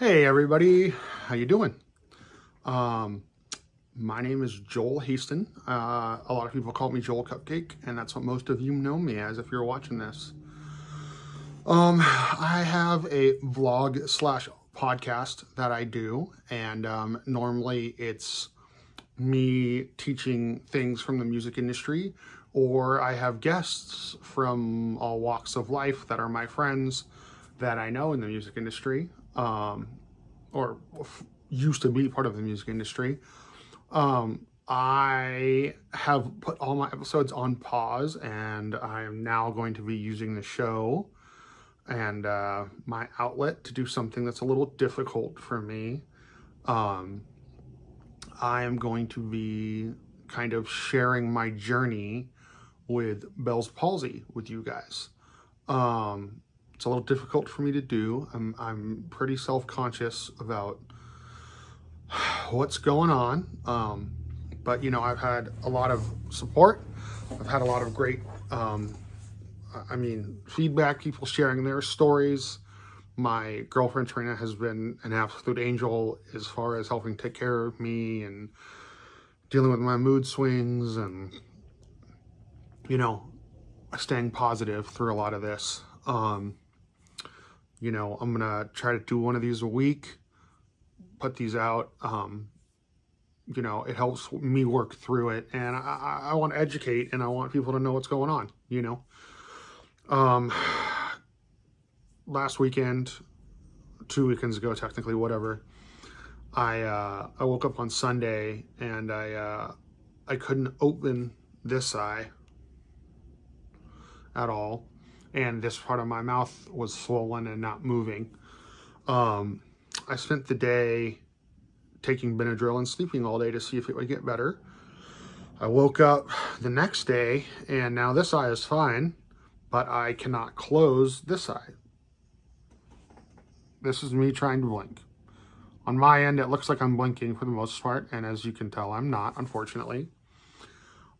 Hey everybody, how you doing? Um, my name is Joel Haston. Uh, a lot of people call me Joel Cupcake, and that's what most of you know me as if you're watching this. Um, I have a vlog slash podcast that I do, and um, normally it's me teaching things from the music industry, or I have guests from all walks of life that are my friends that I know in the music industry, um, or used to be part of the music industry. Um, I have put all my episodes on pause and I am now going to be using the show and uh, my outlet to do something that's a little difficult for me. Um, I am going to be kind of sharing my journey with Bell's palsy with you guys. Um, it's a little difficult for me to do. I'm, I'm pretty self-conscious about what's going on. Um, but, you know, I've had a lot of support. I've had a lot of great, um, I mean, feedback, people sharing their stories. My girlfriend Trina has been an absolute angel as far as helping take care of me and dealing with my mood swings and, you know, staying positive through a lot of this. Um, you know, I'm going to try to do one of these a week, put these out. Um, you know, it helps me work through it. And I, I, want to educate and I want people to know what's going on, you know. Um, last weekend, two weekends ago, technically, whatever, I, uh, I woke up on Sunday and I, uh, I couldn't open this eye at all and this part of my mouth was swollen and not moving. Um, I spent the day taking Benadryl and sleeping all day to see if it would get better. I woke up the next day and now this eye is fine, but I cannot close this eye. This is me trying to blink. On my end, it looks like I'm blinking for the most part, and as you can tell, I'm not, unfortunately.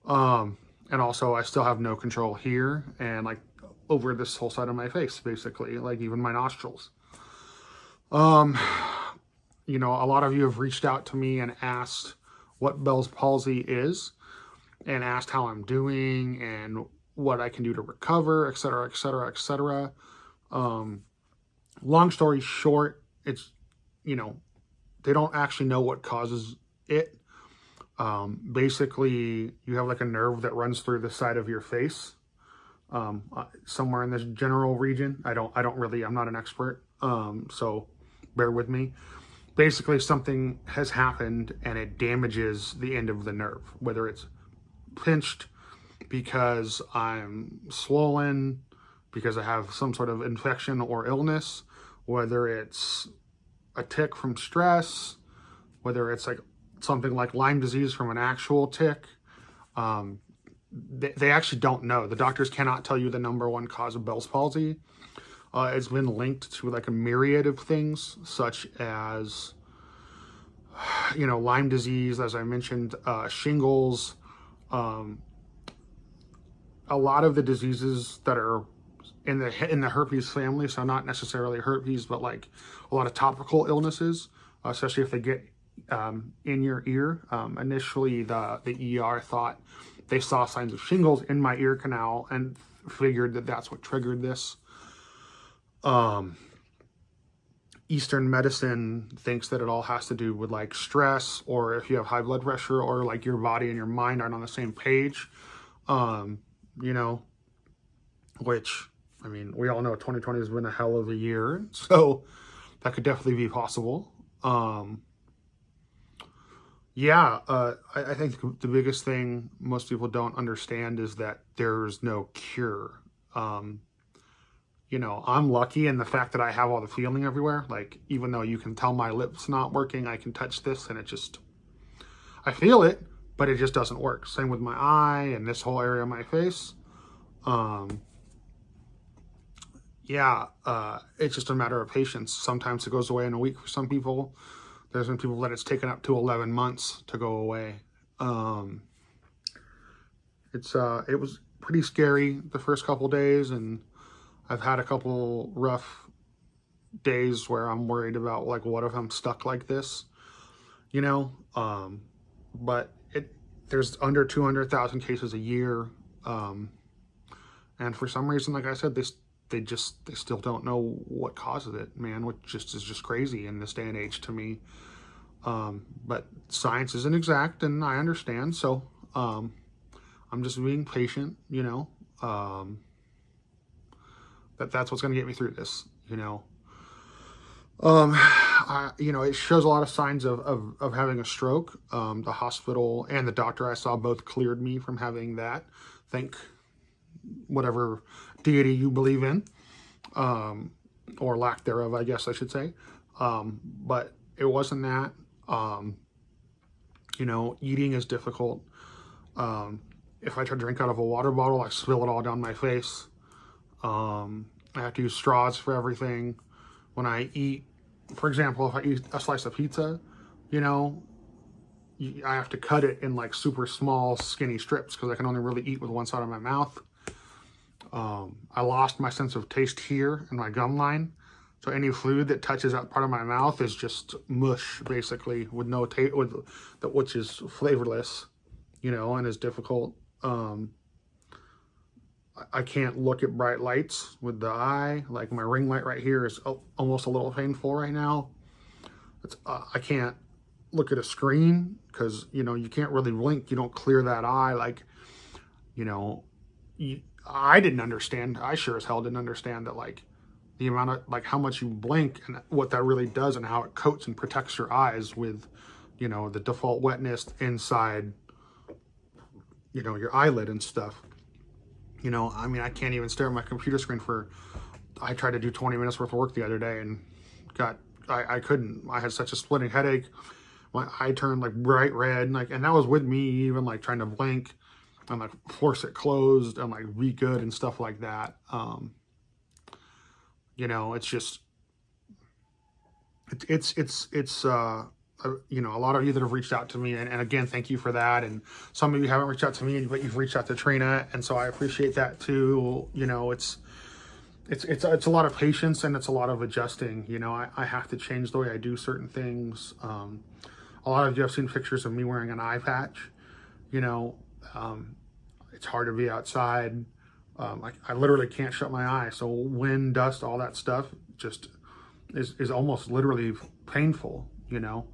Um, and also, I still have no control here, and like over this whole side of my face, basically, like even my nostrils. Um, you know, a lot of you have reached out to me and asked what Bell's palsy is and asked how I'm doing and what I can do to recover, etc., etc., etc. Um, long story short, it's, you know, they don't actually know what causes it. Um, basically, you have like a nerve that runs through the side of your face um, uh, somewhere in this general region. I don't, I don't really, I'm not an expert, um, so bear with me. Basically, something has happened and it damages the end of the nerve, whether it's pinched because I'm swollen, because I have some sort of infection or illness, whether it's a tick from stress, whether it's like something like Lyme disease from an actual tick, um, they, they actually don't know. The doctors cannot tell you the number one cause of Bell's palsy. Uh, it's been linked to like a myriad of things, such as, you know, Lyme disease, as I mentioned, uh, shingles, um, a lot of the diseases that are in the in the herpes family, so not necessarily herpes, but like a lot of topical illnesses, uh, especially if they get um, in your ear. Um, initially, the the ER thought they saw signs of shingles in my ear canal and figured that that's what triggered this. Um, Eastern medicine thinks that it all has to do with like stress or if you have high blood pressure or like your body and your mind aren't on the same page. Um, you know, which, I mean, we all know 2020 has been a hell of a year. So that could definitely be possible. Um, yeah, uh, I, I, think the biggest thing most people don't understand is that there's no cure. Um, you know, I'm lucky in the fact that I have all the feeling everywhere. Like, even though you can tell my lips not working, I can touch this and it just, I feel it, but it just doesn't work. Same with my eye and this whole area of my face. Um, yeah, uh, it's just a matter of patience. Sometimes it goes away in a week for some people. There's been people that it's taken up to 11 months to go away. Um, it's uh, It was pretty scary the first couple days, and I've had a couple rough days where I'm worried about like, what if I'm stuck like this, you know? Um, but it, there's under 200,000 cases a year. Um, and for some reason, like I said, this, they just, they still don't know what causes it, man, which just is just crazy in this day and age to me. Um, but science isn't exact and I understand. So, um, I'm just being patient, you know, um, that that's what's going to get me through this, you know. Um, I, you know, it shows a lot of signs of, of, of having a stroke. Um, the hospital and the doctor I saw both cleared me from having that. Thank whatever deity you believe in, um, or lack thereof, I guess I should say. Um, but it wasn't that. Um, you know, eating is difficult. Um, if I try to drink out of a water bottle, I spill it all down my face. Um, I have to use straws for everything. When I eat, for example, if I eat a slice of pizza, you know, I have to cut it in like super small, skinny strips because I can only really eat with one side of my mouth. Um, I lost my sense of taste here in my gum line. So any food that touches that part of my mouth is just mush, basically, with no taste, which is flavorless, you know, and is difficult. Um, I can't look at bright lights with the eye. Like my ring light right here is almost a little painful right now. Uh, I can't look at a screen because, you know, you can't really blink. You don't clear that eye. Like, you know, you, I didn't understand. I sure as hell didn't understand that, like, the amount of, like, how much you blink and what that really does and how it coats and protects your eyes with, you know, the default wetness inside, you know, your eyelid and stuff. You know, I mean, I can't even stare at my computer screen for, I tried to do 20 minutes worth of work the other day and got, I, I couldn't. I had such a splitting headache. My eye turned like bright red, and like, and that was with me even like trying to blink and like force it closed and like be good and stuff like that. Um, you know, it's just, it, it's, it's, it's, uh, uh, you know, a lot of you that have reached out to me, and, and, again, thank you for that. And some of you haven't reached out to me, but you've reached out to Trina, and so I appreciate that too. You know, it's it's it's it's a lot of patience and it's a lot of adjusting. You know, I, I have to change the way I do certain things. Um, a lot of you have seen pictures of me wearing an eye patch. You know, um, it's hard to be outside. Um, I, I literally can't shut my eye. So wind, dust, all that stuff just is, is almost literally painful, you know.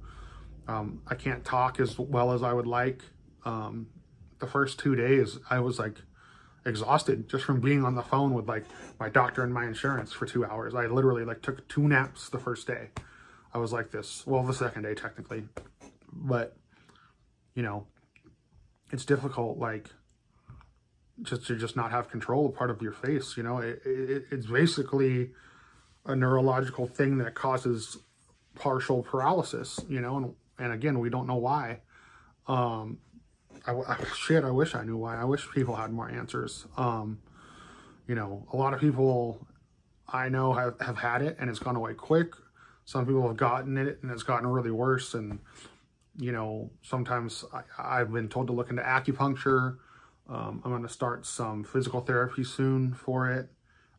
Um, I can't talk as well as I would like. Um, the first two days, I was like exhausted just from being on the phone with like my doctor and my insurance for two hours. I literally like took two naps the first day. I was like this, well, the second day technically, but you know, it's difficult like just to just not have control of part of your face. You know, it, it, it's basically a neurological thing that causes partial paralysis, you know, and and again, we don't know why. Um, I, I, shit, I wish I knew why. I wish people had more answers. Um, you know, a lot of people I know have, have had it and it's gone away quick. Some people have gotten it and it's gotten really worse. And, you know, sometimes I, have been told to look into acupuncture. Um, I'm going to start some physical therapy soon for it.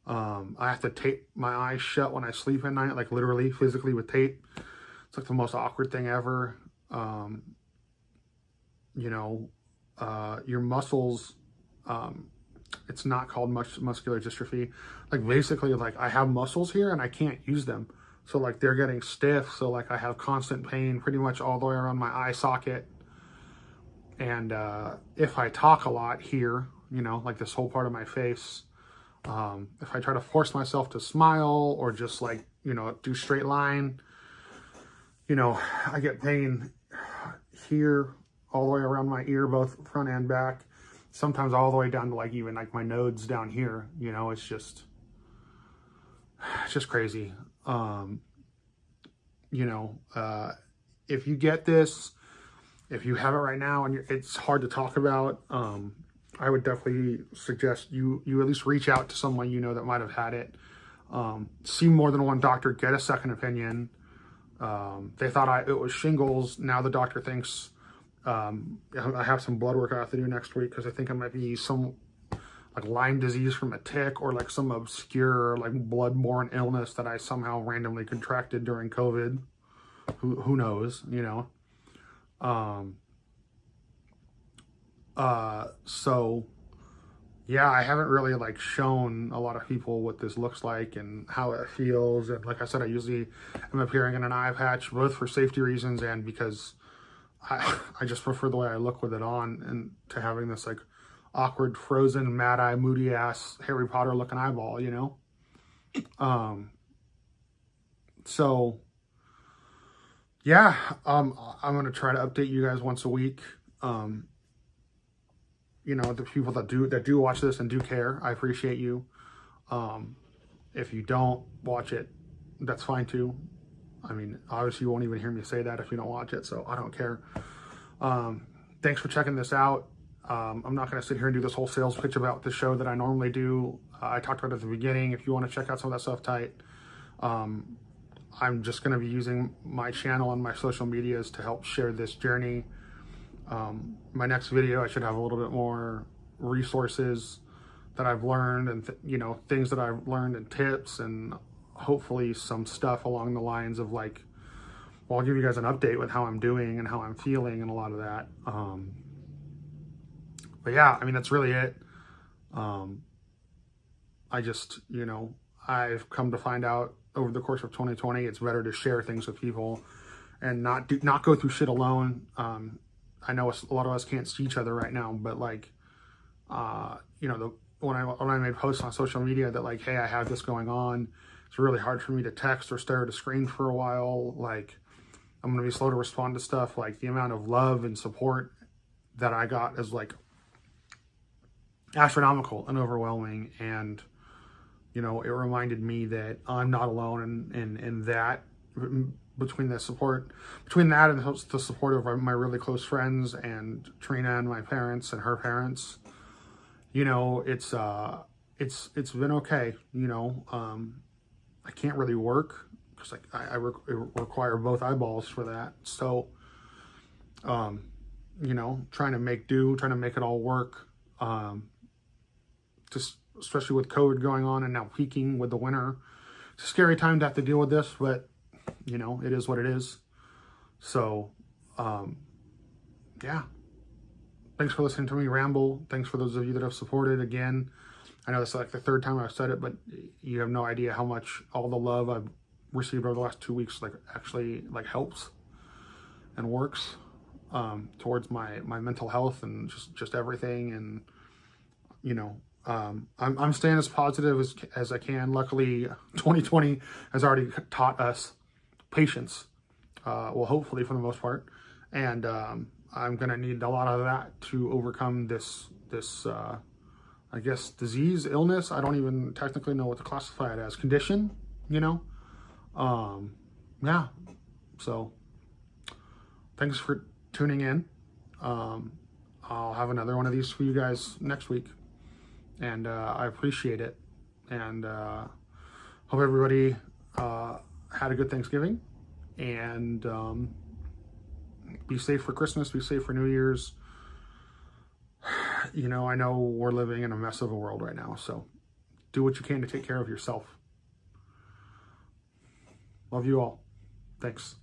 Um, I have to tape my eyes shut when I sleep at night, like literally physically with tape. It's like the most awkward thing ever. Um, you know, uh, your muscles, um, it's not called much muscular dystrophy. Like basically like I have muscles here and I can't use them. So like they're getting stiff. So like I have constant pain pretty much all the way around my eye socket. And uh, if I talk a lot here, you know, like this whole part of my face, um, if I try to force myself to smile or just like, you know, do straight line, you know, I get pain here all the way around my ear, both front and back. Sometimes all the way down to like even like my nodes down here, you know, it's just, it's just crazy. Um, you know, uh, if you get this, if you have it right now and it's hard to talk about, um, I would definitely suggest you, you at least reach out to someone you know that might have had it. Um, see more than one doctor, get a second opinion. Um, they thought I, it was shingles. Now the doctor thinks um, I have some blood work I have to do next week because I think I might be some like Lyme disease from a tick or like some obscure like bloodborne illness that I somehow randomly contracted during COVID. Who who knows, you know? Um uh so yeah, I haven't really like shown a lot of people what this looks like and how it feels. And like I said, I usually am appearing in an eye patch both for safety reasons and because I I just prefer the way I look with it on and to having this like awkward, frozen, mad eye, moody ass Harry Potter looking eyeball, you know? Um, so yeah, um, I'm going to try to update you guys once a week. Um, you know, the people that do, that do watch this and do care, I appreciate you. Um, if you don't watch it, that's fine too. I mean, obviously you won't even hear me say that if you don't watch it, so I don't care. Um, thanks for checking this out. Um, I'm not going to sit here and do this whole sales pitch about the show that I normally do. Uh, I talked about at the beginning. If you want to check out some of that stuff, tight. Um, I'm just going to be using my channel and my social medias to help share this journey. Um, my next video, I should have a little bit more resources that I've learned and, you know, things that I've learned and tips and hopefully some stuff along the lines of like, well, I'll give you guys an update with how I'm doing and how I'm feeling and a lot of that. Um, but yeah, I mean, that's really it. Um, I just, you know, I've come to find out over the course of 2020, it's better to share things with people and not do, not go through shit alone. Um, I know a lot of us can't see each other right now, but like, uh, you know, the, when I, when I made posts on social media that like, Hey, I have this going on. It's really hard for me to text or stare at a screen for a while. Like I'm going to be slow to respond to stuff. Like the amount of love and support that I got is like astronomical and overwhelming. And, you know, it reminded me that I'm not alone in, in, in that between the support, between that and the support of my really close friends and Trina and my parents and her parents, you know, it's, uh, it's, it's been okay. You know, um, I can't really work because like I, I re require both eyeballs for that. So, um, you know, trying to make do, trying to make it all work. Um, just especially with COVID going on and now peaking with the winter. It's a scary time to have to deal with this, but you know, it is what it is. So, um, yeah. Thanks for listening to me ramble. Thanks for those of you that have supported again. I know this is like the third time I've said it, but you have no idea how much all the love I've received over the last two weeks like actually like helps and works um, towards my my mental health and just just everything and you know um, I'm, I'm staying as positive as, as I can. Luckily, 2020 has already taught us patience. Uh, well, hopefully for the most part. And um, I'm going to need a lot of that to overcome this, this uh, I guess, disease, illness. I don't even technically know what to classify it as. Condition, you know? Um, yeah. So, thanks for tuning in. Um, I'll have another one of these for you guys next week and uh, I appreciate it. And uh, hope everybody uh, had a good Thanksgiving and um, be safe for Christmas, be safe for New Year's. You know, I know we're living in a mess of a world right now, so do what you can to take care of yourself. Love you all. Thanks.